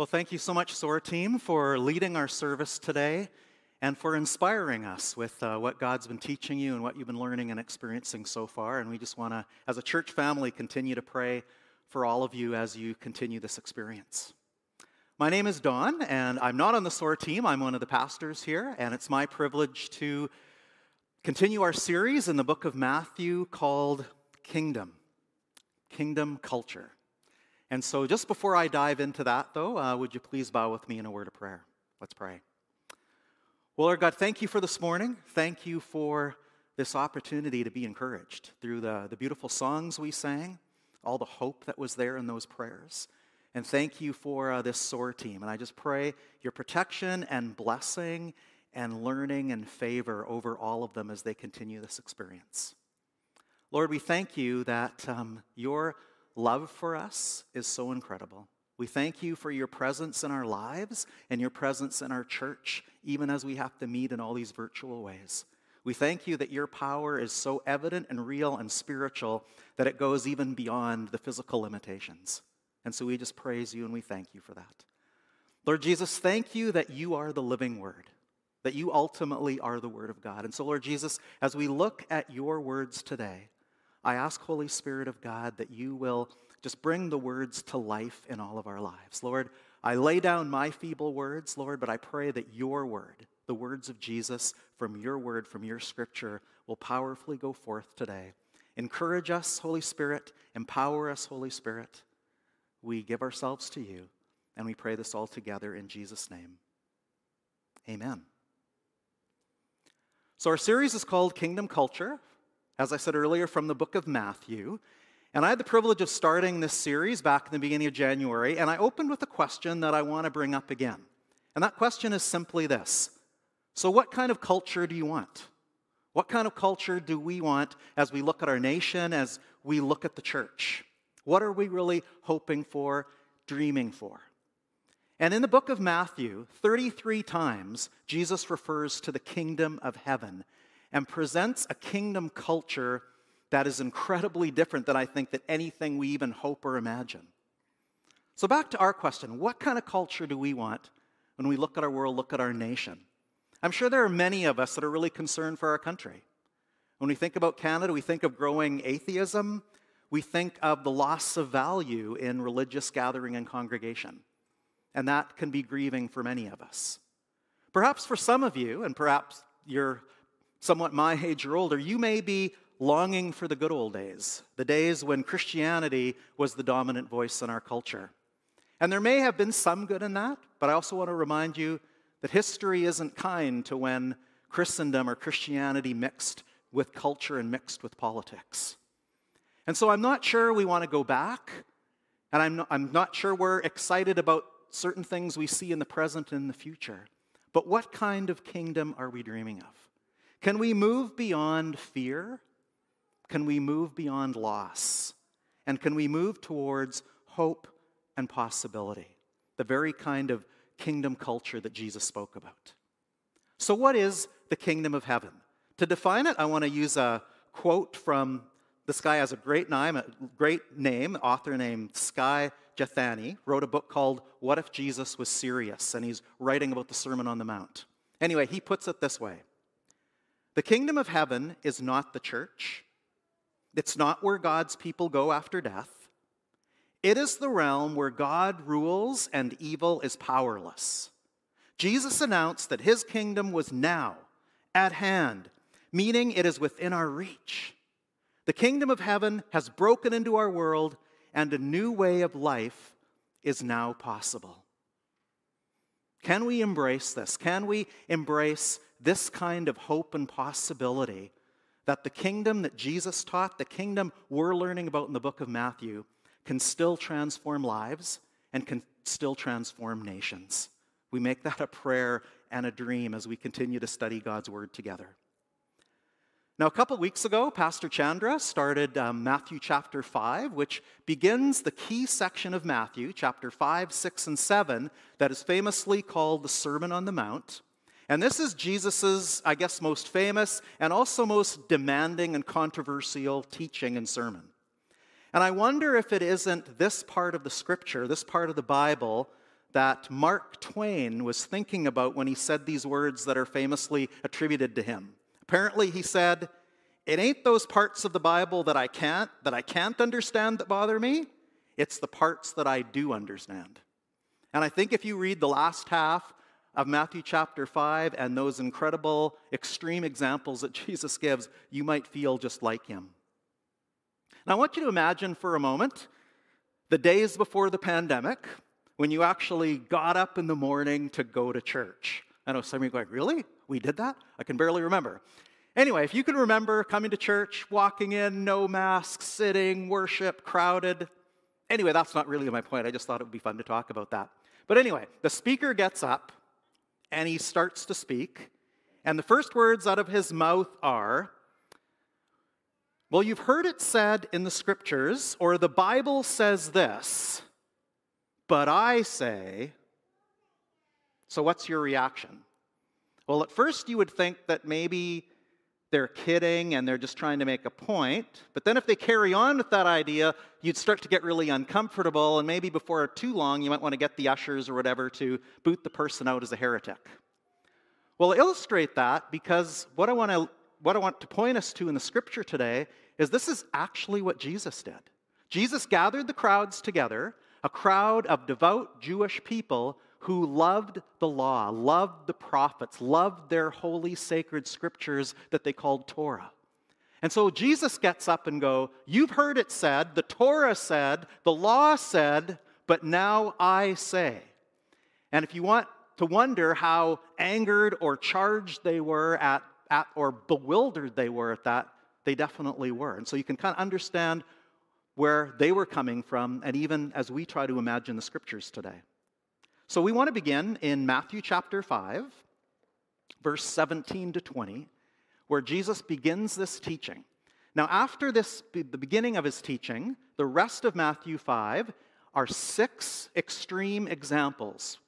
Well, thank you so much, SOAR team, for leading our service today and for inspiring us with uh, what God's been teaching you and what you've been learning and experiencing so far. And we just want to, as a church family, continue to pray for all of you as you continue this experience. My name is Don, and I'm not on the SOAR team. I'm one of the pastors here, and it's my privilege to continue our series in the book of Matthew called Kingdom, Kingdom Culture. And so, just before I dive into that, though, uh, would you please bow with me in a word of prayer? Let's pray. Well, Lord God, thank you for this morning. Thank you for this opportunity to be encouraged through the, the beautiful songs we sang, all the hope that was there in those prayers. And thank you for uh, this SOAR team. And I just pray your protection and blessing and learning and favor over all of them as they continue this experience. Lord, we thank you that um, your love for us is so incredible. We thank you for your presence in our lives and your presence in our church, even as we have to meet in all these virtual ways. We thank you that your power is so evident and real and spiritual that it goes even beyond the physical limitations. And so we just praise you and we thank you for that. Lord Jesus, thank you that you are the living word, that you ultimately are the word of God. And so, Lord Jesus, as we look at your words today, I ask, Holy Spirit of God, that you will just bring the words to life in all of our lives. Lord, I lay down my feeble words, Lord, but I pray that your word, the words of Jesus from your word, from your scripture, will powerfully go forth today. Encourage us, Holy Spirit. Empower us, Holy Spirit. We give ourselves to you, and we pray this all together in Jesus' name. Amen. So, our series is called Kingdom Culture as I said earlier, from the book of Matthew. And I had the privilege of starting this series back in the beginning of January, and I opened with a question that I want to bring up again. And that question is simply this So, what kind of culture do you want? What kind of culture do we want as we look at our nation, as we look at the church? What are we really hoping for, dreaming for? And in the book of Matthew, 33 times, Jesus refers to the kingdom of heaven and presents a kingdom culture that is incredibly different than I think that anything we even hope or imagine. So back to our question, what kind of culture do we want when we look at our world, look at our nation? I'm sure there are many of us that are really concerned for our country. When we think about Canada, we think of growing atheism, we think of the loss of value in religious gathering and congregation. And that can be grieving for many of us. Perhaps for some of you, and perhaps you're somewhat my age or older, you may be longing for the good old days, the days when Christianity was the dominant voice in our culture. And there may have been some good in that, but I also want to remind you that history isn't kind to when Christendom or Christianity mixed with culture and mixed with politics. And so I'm not sure we want to go back, and I'm not, I'm not sure we're excited about certain things we see in the present and in the future. But what kind of kingdom are we dreaming of? Can we move beyond fear? Can we move beyond loss? And can we move towards hope and possibility? The very kind of kingdom culture that Jesus spoke about. So, what is the kingdom of heaven? To define it, I want to use a quote from this guy has a great name, a great name, author named Skye Jethani, wrote a book called What If Jesus Was Serious? And he's writing about the Sermon on the Mount. Anyway, he puts it this way the kingdom of heaven is not the church, it's not where God's people go after death. It is the realm where God rules and evil is powerless. Jesus announced that his kingdom was now, at hand, meaning it is within our reach. The kingdom of heaven has broken into our world, and a new way of life is now possible. Can we embrace this? Can we embrace this kind of hope and possibility that the kingdom that Jesus taught, the kingdom we're learning about in the book of Matthew, can still transform lives and can still transform nations. We make that a prayer and a dream as we continue to study God's word together. Now, a couple weeks ago, Pastor Chandra started um, Matthew chapter 5, which begins the key section of Matthew, chapter 5, 6, and 7, that is famously called the Sermon on the Mount. And this is Jesus's, I guess, most famous and also most demanding and controversial teaching and sermon. And I wonder if it isn't this part of the scripture, this part of the Bible, that Mark Twain was thinking about when he said these words that are famously attributed to him. Apparently, he said, It ain't those parts of the Bible that I can't, that I can't understand that bother me. It's the parts that I do understand. And I think if you read the last half of Matthew chapter 5 and those incredible extreme examples that Jesus gives, you might feel just like him. Now, I want you to imagine for a moment the days before the pandemic when you actually got up in the morning to go to church. I know some of you are going, really? We did that? I can barely remember. Anyway, if you can remember coming to church, walking in, no mask, sitting, worship, crowded. Anyway, that's not really my point. I just thought it would be fun to talk about that. But anyway, the speaker gets up and he starts to speak. And the first words out of his mouth are, Well, you've heard it said in the scriptures, or the Bible says this, but I say. So, what's your reaction? Well, at first you would think that maybe they're kidding and they're just trying to make a point. But then if they carry on with that idea, you'd start to get really uncomfortable, and maybe before too long, you might want to get the ushers or whatever to boot the person out as a heretic. Well, I illustrate that because what I want to what I want to point us to in the scripture today is this is actually what Jesus did. Jesus gathered the crowds together, a crowd of devout Jewish people who loved the law, loved the prophets, loved their holy sacred scriptures that they called Torah. And so Jesus gets up and go, "You've heard it said, the Torah said, the law said, but now I say." And if you want to wonder how angered or charged they were at, at or bewildered they were at that, they definitely were. And so you can kind of understand where they were coming from, and even as we try to imagine the scriptures today. So we want to begin in Matthew chapter 5, verse 17 to 20, where Jesus begins this teaching. Now, after this, the beginning of his teaching, the rest of Matthew 5 are six extreme examples,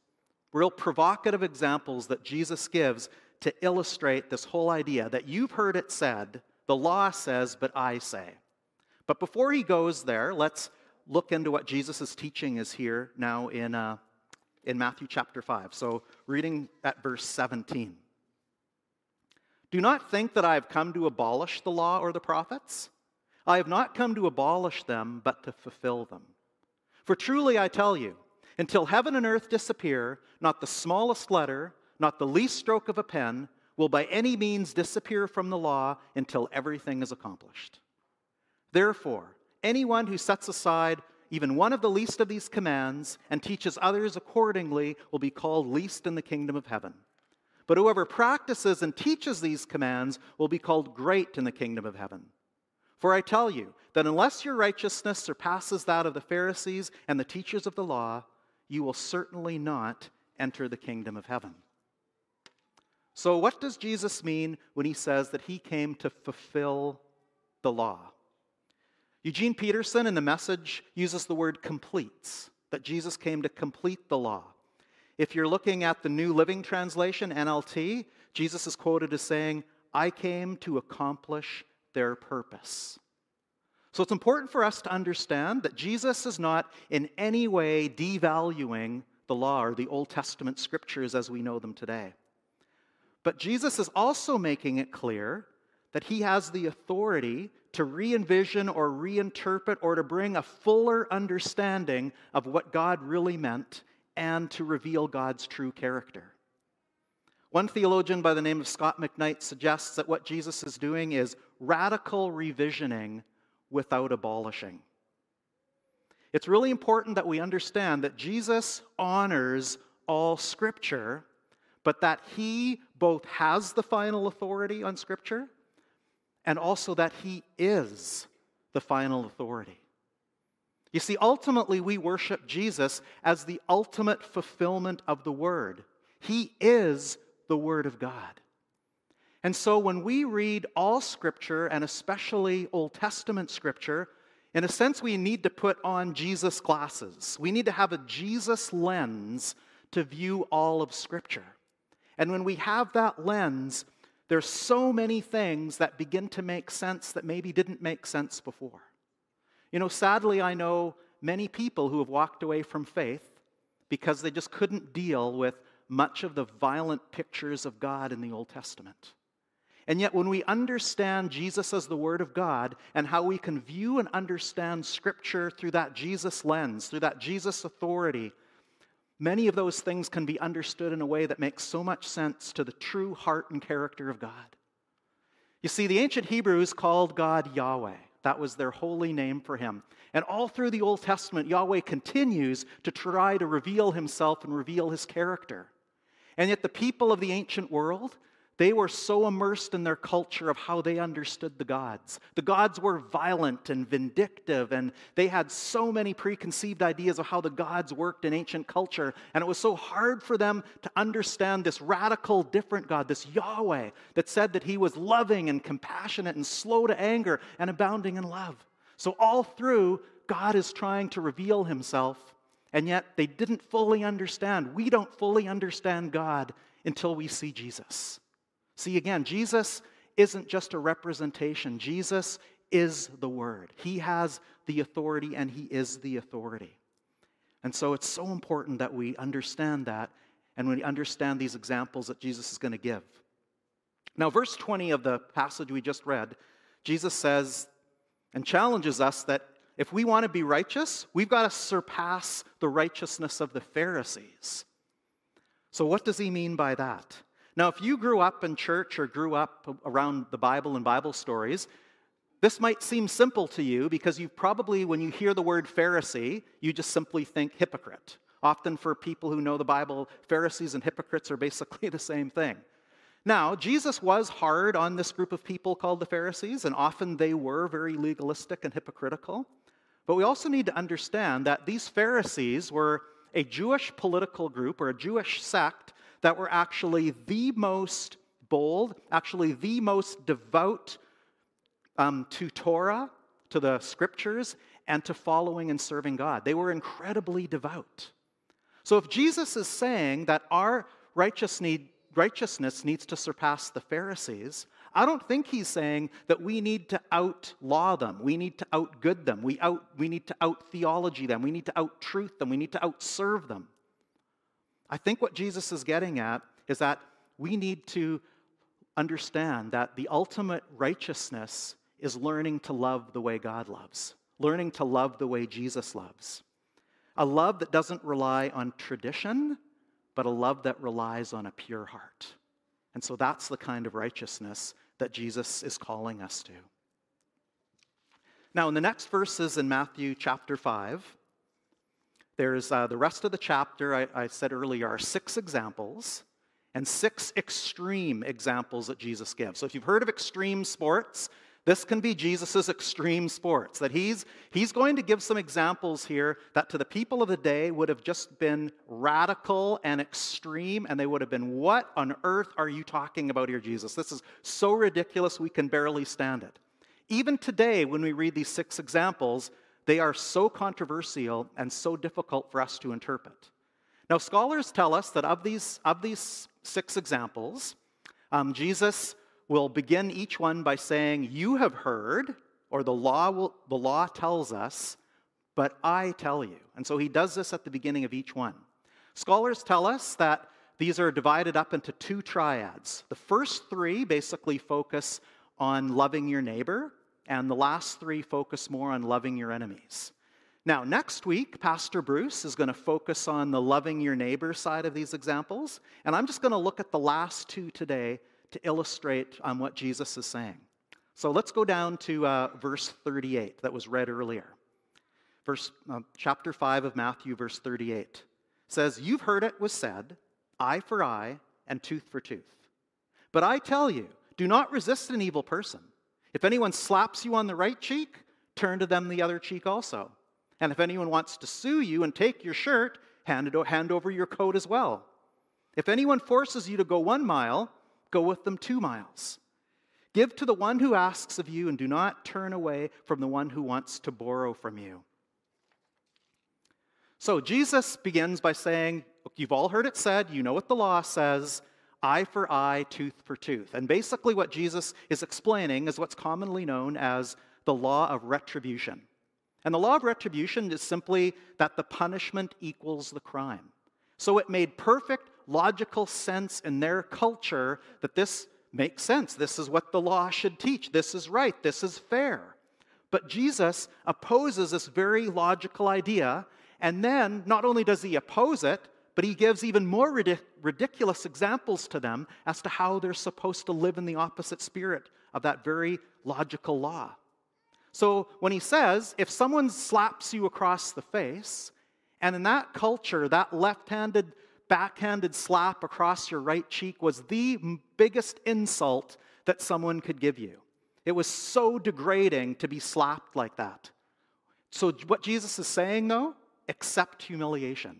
real provocative examples that Jesus gives to illustrate this whole idea that you've heard it said, the law says, but I say. But before he goes there, let's look into what Jesus' teaching is here now in uh, in Matthew chapter 5. So, reading at verse 17. Do not think that I have come to abolish the law or the prophets. I have not come to abolish them, but to fulfill them. For truly I tell you, until heaven and earth disappear, not the smallest letter, not the least stroke of a pen, will by any means disappear from the law until everything is accomplished. Therefore, anyone who sets aside even one of the least of these commands and teaches others accordingly will be called least in the kingdom of heaven. But whoever practices and teaches these commands will be called great in the kingdom of heaven. For I tell you that unless your righteousness surpasses that of the Pharisees and the teachers of the law, you will certainly not enter the kingdom of heaven. So, what does Jesus mean when he says that he came to fulfill the law? Eugene Peterson in the message uses the word completes, that Jesus came to complete the law. If you're looking at the New Living Translation, NLT, Jesus is quoted as saying, I came to accomplish their purpose. So it's important for us to understand that Jesus is not in any way devaluing the law or the Old Testament scriptures as we know them today. But Jesus is also making it clear that he has the authority to re envision or reinterpret or to bring a fuller understanding of what God really meant and to reveal God's true character. One theologian by the name of Scot McKnight suggests that what Jesus is doing is radical revisioning without abolishing. It's really important that we understand that Jesus honors all Scripture, but that he both has the final authority on Scripture and also that He is the final authority. You see, ultimately, we worship Jesus as the ultimate fulfillment of the Word. He is the Word of God. And so when we read all Scripture, and especially Old Testament Scripture, in a sense, we need to put on Jesus glasses. We need to have a Jesus lens to view all of Scripture. And when we have that lens, there's so many things that begin to make sense that maybe didn't make sense before. You know, sadly, I know many people who have walked away from faith because they just couldn't deal with much of the violent pictures of God in the Old Testament. And yet, when we understand Jesus as the Word of God and how we can view and understand Scripture through that Jesus lens, through that Jesus authority, many of those things can be understood in a way that makes so much sense to the true heart and character of God. You see, the ancient Hebrews called God Yahweh. That was their holy name for him. And all through the Old Testament, Yahweh continues to try to reveal himself and reveal his character. And yet, the people of the ancient world, they were so immersed in their culture of how they understood the gods. The gods were violent and vindictive, and they had so many preconceived ideas of how the gods worked in ancient culture. And it was so hard for them to understand this radical, different God, this Yahweh, that said that he was loving and compassionate and slow to anger and abounding in love. So, all through, God is trying to reveal himself, and yet they didn't fully understand. We don't fully understand God until we see Jesus. See, again, Jesus isn't just a representation, Jesus is the Word. He has the authority and He is the authority. And so it's so important that we understand that and we understand these examples that Jesus is going to give. Now, verse 20 of the passage we just read, Jesus says and challenges us that if we want to be righteous, we've got to surpass the righteousness of the Pharisees. So, what does he mean by that? Now, if you grew up in church or grew up around the Bible and Bible stories, this might seem simple to you because you probably, when you hear the word Pharisee, you just simply think hypocrite. Often, for people who know the Bible, Pharisees and hypocrites are basically the same thing. Now, Jesus was hard on this group of people called the Pharisees, and often they were very legalistic and hypocritical. But we also need to understand that these Pharisees were a Jewish political group or a Jewish sect that were actually the most bold, actually the most devout um, to Torah, to the scriptures, and to following and serving God. They were incredibly devout. So if Jesus is saying that our righteous need, righteousness needs to surpass the Pharisees, I don't think he's saying that we need to outlaw them. We need to outgood them. We, out, we need to out theology them. We need to out truth them. We need to outserve them. I think what Jesus is getting at is that we need to understand that the ultimate righteousness is learning to love the way God loves, learning to love the way Jesus loves. A love that doesn't rely on tradition, but a love that relies on a pure heart. And so that's the kind of righteousness that Jesus is calling us to. Now, in the next verses in Matthew chapter 5, there's uh, the rest of the chapter, I, I said earlier, are six examples and six extreme examples that Jesus gives. So if you've heard of extreme sports, this can be Jesus' extreme sports. That he's, he's going to give some examples here that to the people of the day would have just been radical and extreme, and they would have been, What on earth are you talking about here, Jesus? This is so ridiculous, we can barely stand it. Even today, when we read these six examples, they are so controversial and so difficult for us to interpret. Now, scholars tell us that of these, of these six examples, um, Jesus will begin each one by saying, You have heard, or the law, will, the law tells us, but I tell you. And so he does this at the beginning of each one. Scholars tell us that these are divided up into two triads. The first three basically focus on loving your neighbor, and the last three focus more on loving your enemies. Now, next week, Pastor Bruce is going to focus on the loving your neighbor side of these examples, and I'm just going to look at the last two today to illustrate um, what Jesus is saying. So let's go down to uh, verse 38 that was read earlier. Verse, uh, chapter 5 of Matthew, verse 38 says, You've heard it was said, eye for eye and tooth for tooth. But I tell you, do not resist an evil person. If anyone slaps you on the right cheek, turn to them the other cheek also. And if anyone wants to sue you and take your shirt, hand, hand over your coat as well. If anyone forces you to go one mile, go with them two miles. Give to the one who asks of you, and do not turn away from the one who wants to borrow from you. So Jesus begins by saying, You've all heard it said, you know what the law says eye for eye, tooth for tooth. And basically, what Jesus is explaining is what's commonly known as the law of retribution. And the law of retribution is simply that the punishment equals the crime. So it made perfect logical sense in their culture that this makes sense. This is what the law should teach. This is right. This is fair. But Jesus opposes this very logical idea. And then not only does he oppose it, but he gives even more ridic- ridiculous examples to them as to how they're supposed to live in the opposite spirit of that very logical law. So when he says, if someone slaps you across the face, and in that culture, that left handed, backhanded slap across your right cheek was the biggest insult that someone could give you. It was so degrading to be slapped like that. So, what Jesus is saying, though, accept humiliation,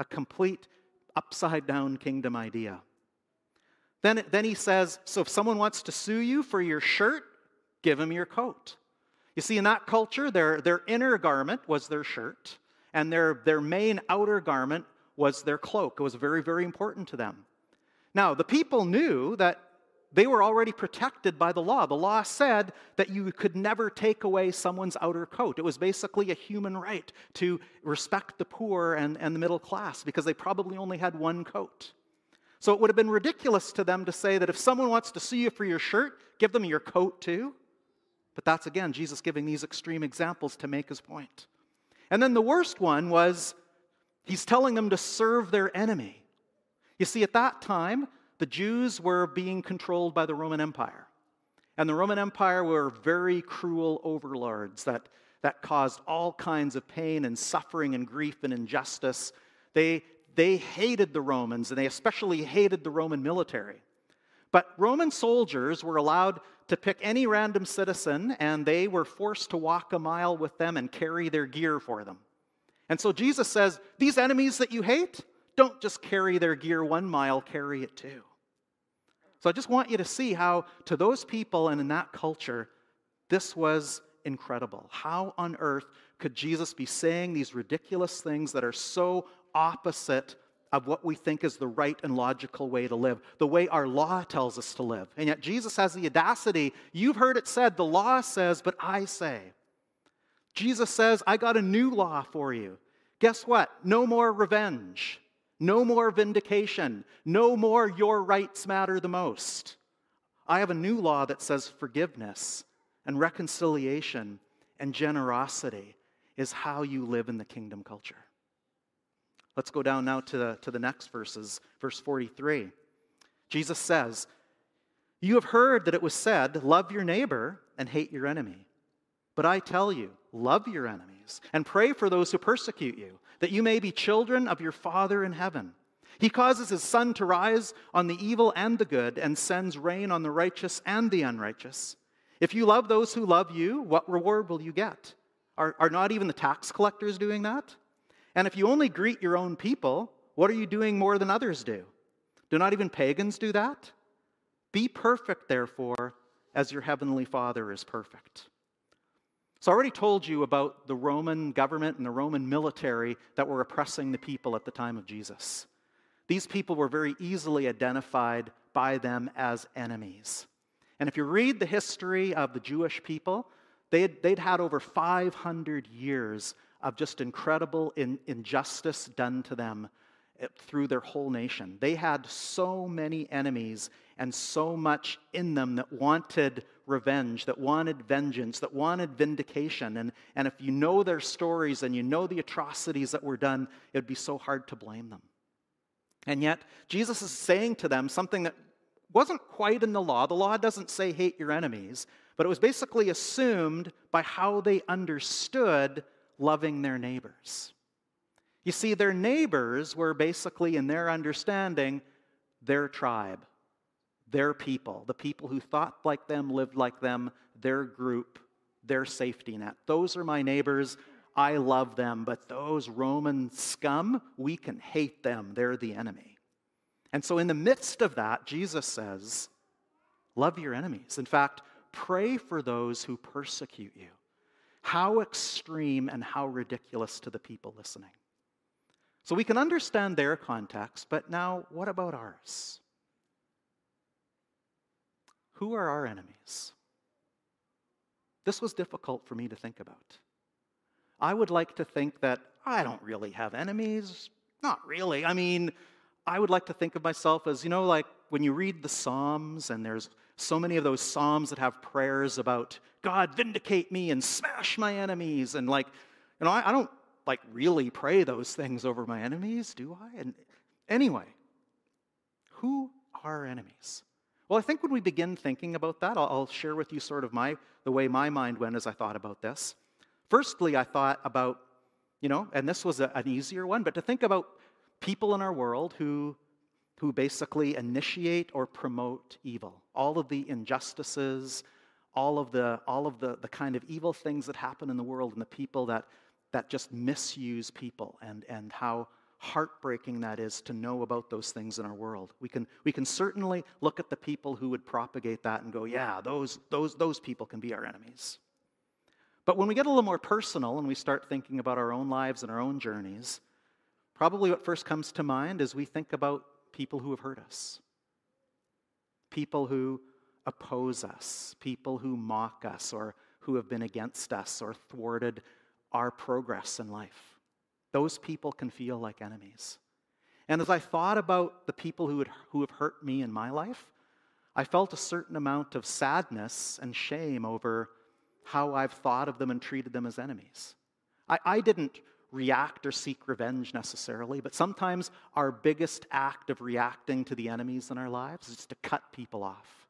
a complete upside down kingdom idea. Then, then he says, So if someone wants to sue you for your shirt, give him your coat. You see, in that culture, their, their inner garment was their shirt, and their, their main outer garment was their cloak. It was very, very important to them. Now, the people knew that they were already protected by the law. The law said that you could never take away someone's outer coat. It was basically a human right to respect the poor and, and the middle class because they probably only had one coat. So it would have been ridiculous to them to say that if someone wants to sue you for your shirt, give them your coat too. But that's again Jesus giving these extreme examples to make his point. And then the worst one was he's telling them to serve their enemy. You see, at that time, the Jews were being controlled by the Roman Empire. And the Roman Empire were very cruel overlords that, that caused all kinds of pain and suffering and grief and injustice. They, they hated the Romans, and they especially hated the Roman military. But Roman soldiers were allowed to pick any random citizen, and they were forced to walk a mile with them and carry their gear for them. And so Jesus says, These enemies that you hate, don't just carry their gear one mile, carry it too. So I just want you to see how, to those people and in that culture, this was incredible. How on earth could Jesus be saying these ridiculous things that are so opposite of what we think is the right and logical way to live, the way our law tells us to live? And yet Jesus has the audacity. You've heard it said, the law says, but I say. Jesus says, I got a new law for you. Guess what? No more revenge. No more vindication. No more your rights matter the most. I have a new law that says forgiveness and reconciliation and generosity is how you live in the kingdom culture. Let's go down now to the, to the next verses, verse 43. Jesus says, You have heard that it was said, Love your neighbor and hate your enemy. But I tell you, love your and pray for those who persecute you that you may be children of your Father in heaven. He causes his sun to rise on the evil and the good, and sends rain on the righteous and the unrighteous. If you love those who love you, what reward will you get? Are, are not even the tax collectors doing that? And if you only greet your own people, what are you doing more than others do? Do not even pagans do that? Be perfect, therefore, as your heavenly Father is perfect. So I already told you about the Roman government and the Roman military that were oppressing the people at the time of Jesus. These people were very easily identified by them as enemies. And if you read the history of the Jewish people, they'd, they'd had over 500 years of just incredible in, injustice done to them eh, through their whole nation. They had so many enemies and so much in them that wanted revenge, that wanted vengeance, that wanted vindication. And, and if you know their stories and you know the atrocities that were done, it would be so hard to blame them. And yet, Jesus is saying to them something that wasn't quite in the law. The law doesn't say hate your enemies, but it was basically assumed by how they understood loving their neighbors. You see, their neighbors were basically, in their understanding, their tribe their people, the people who thought like them, lived like them, their group, their safety net. Those are my neighbors. I love them, but those Roman scum, we can hate them. They're the enemy. And so, in the midst of that, Jesus says, Love your enemies. In fact, pray for those who persecute you. How extreme and how ridiculous to the people listening. So, we can understand their context, but now what about ours? Who are our enemies? This was difficult for me to think about. I would like to think that I don't really have enemies. Not really. I mean, I would like to think of myself as, you know, like when you read the Psalms, and there's so many of those Psalms that have prayers about, God, vindicate me and smash my enemies. And like, you know, I, I don't like really pray those things over my enemies, do I? And anyway, who are enemies? Well, I think when we begin thinking about that, I'll, I'll share with you sort of my the way my mind went as I thought about this. Firstly, I thought about, you know, and this was a, an easier one, but to think about people in our world who, who basically initiate or promote evil. All of the injustices, all of the, all of the, the kind of evil things that happen in the world and the people that, that just misuse people and, and how heartbreaking that is to know about those things in our world. We can, we can certainly look at the people who would propagate that and go, yeah, those, those, those people can be our enemies. But when we get a little more personal and we start thinking about our own lives and our own journeys, probably what first comes to mind is we think about people who have hurt us, people who oppose us, people who mock us or who have been against us or thwarted our progress in life. Those people can feel like enemies. And as I thought about the people who, had, who have hurt me in my life, I felt a certain amount of sadness and shame over how I've thought of them and treated them as enemies. I, I didn't react or seek revenge necessarily, but sometimes our biggest act of reacting to the enemies in our lives is to cut people off.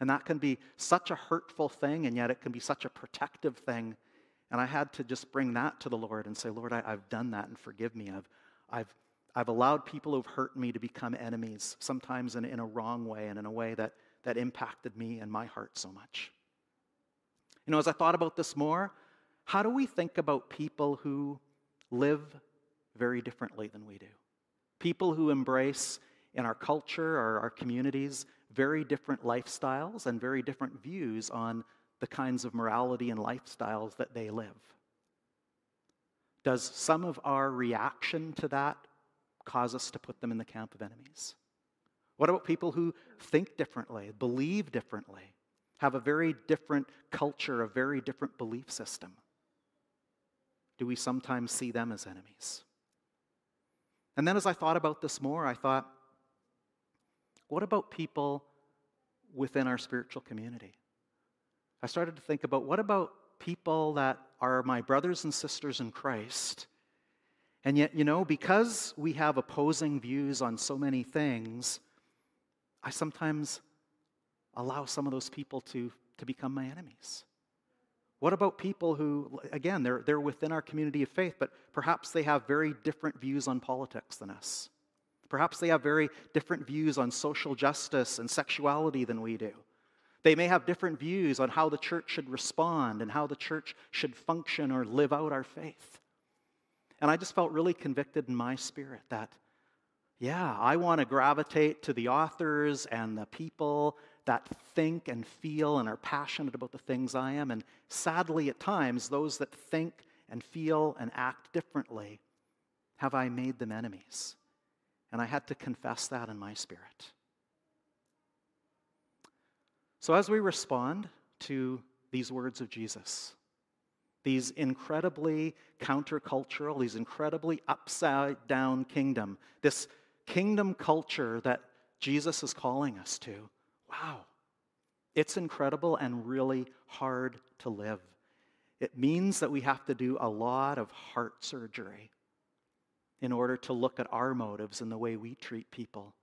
And that can be such a hurtful thing, and yet it can be such a protective thing and I had to just bring that to the Lord and say, Lord, I, have done that and forgive me. I've, I've, I've allowed people who've hurt me to become enemies, sometimes in, in a wrong way and in a way that, that impacted me and my heart so much. You know, as I thought about this more, how do we think about people who live very differently than we do? People who embrace in our culture or our communities very different lifestyles and very different views on the kinds of morality and lifestyles that they live? Does some of our reaction to that cause us to put them in the camp of enemies? What about people who think differently, believe differently, have a very different culture, a very different belief system? Do we sometimes see them as enemies? And then as I thought about this more, I thought, what about people within our spiritual community? I started to think about what about people that are my brothers and sisters in Christ? And yet, you know, because we have opposing views on so many things, I sometimes allow some of those people to, to become my enemies. What about people who, again, they're, they're within our community of faith, but perhaps they have very different views on politics than us? Perhaps they have very different views on social justice and sexuality than we do. They may have different views on how the church should respond and how the church should function or live out our faith. And I just felt really convicted in my spirit that, yeah, I want to gravitate to the authors and the people that think and feel and are passionate about the things I am. And sadly, at times, those that think and feel and act differently, have I made them enemies? And I had to confess that in my spirit. So, as we respond to these words of Jesus, these incredibly countercultural, these incredibly upside down kingdom, this kingdom culture that Jesus is calling us to, wow, it's incredible and really hard to live. It means that we have to do a lot of heart surgery in order to look at our motives and the way we treat people.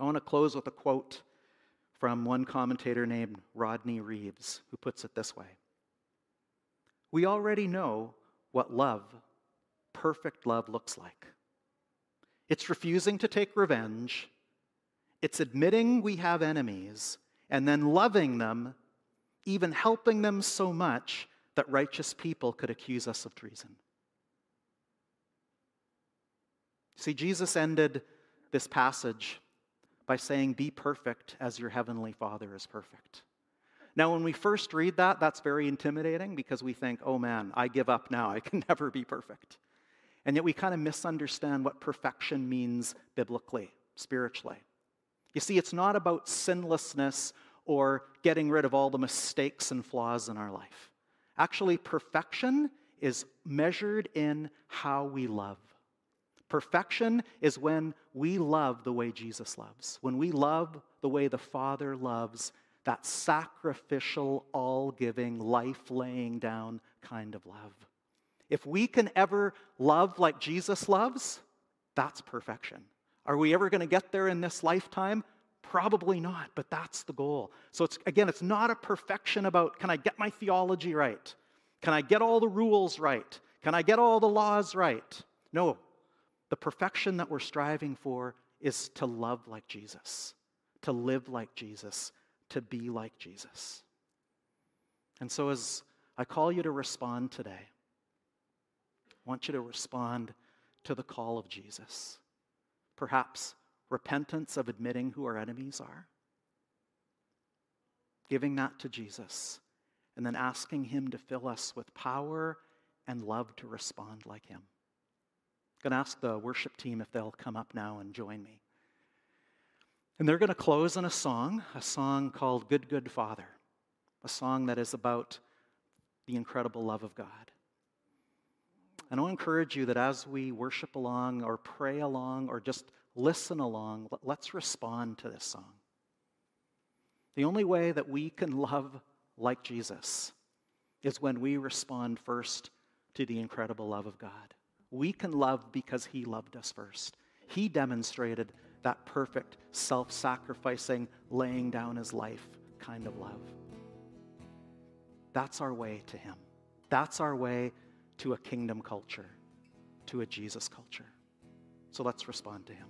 I want to close with a quote from one commentator named Rodney Reeves, who puts it this way We already know what love, perfect love, looks like. It's refusing to take revenge, it's admitting we have enemies, and then loving them, even helping them so much that righteous people could accuse us of treason. See, Jesus ended this passage by saying, Be perfect as your heavenly Father is perfect. Now, when we first read that, that's very intimidating because we think, oh man, I give up now. I can never be perfect. And yet we kind of misunderstand what perfection means biblically, spiritually. You see, it's not about sinlessness or getting rid of all the mistakes and flaws in our life. Actually, perfection is measured in how we love. Perfection is when we love the way Jesus loves, when we love the way the Father loves, that sacrificial, all giving, life laying down kind of love. If we can ever love like Jesus loves, that's perfection. Are we ever going to get there in this lifetime? Probably not, but that's the goal. So it's again, it's not a perfection about can I get my theology right? Can I get all the rules right? Can I get all the laws right? No. The perfection that we're striving for is to love like Jesus, to live like Jesus, to be like Jesus. And so as I call you to respond today, I want you to respond to the call of Jesus. Perhaps repentance of admitting who our enemies are, giving that to Jesus, and then asking Him to fill us with power and love to respond like Him. Going to ask the worship team if they'll come up now and join me. And they're going to close in a song, a song called Good, Good Father, a song that is about the incredible love of God. And I'll encourage you that as we worship along or pray along or just listen along, let's respond to this song. The only way that we can love like Jesus is when we respond first to the incredible love of God. We can love because He loved us first. He demonstrated that perfect, self sacrificing, laying down His life kind of love. That's our way to Him. That's our way to a kingdom culture, to a Jesus culture. So let's respond to Him.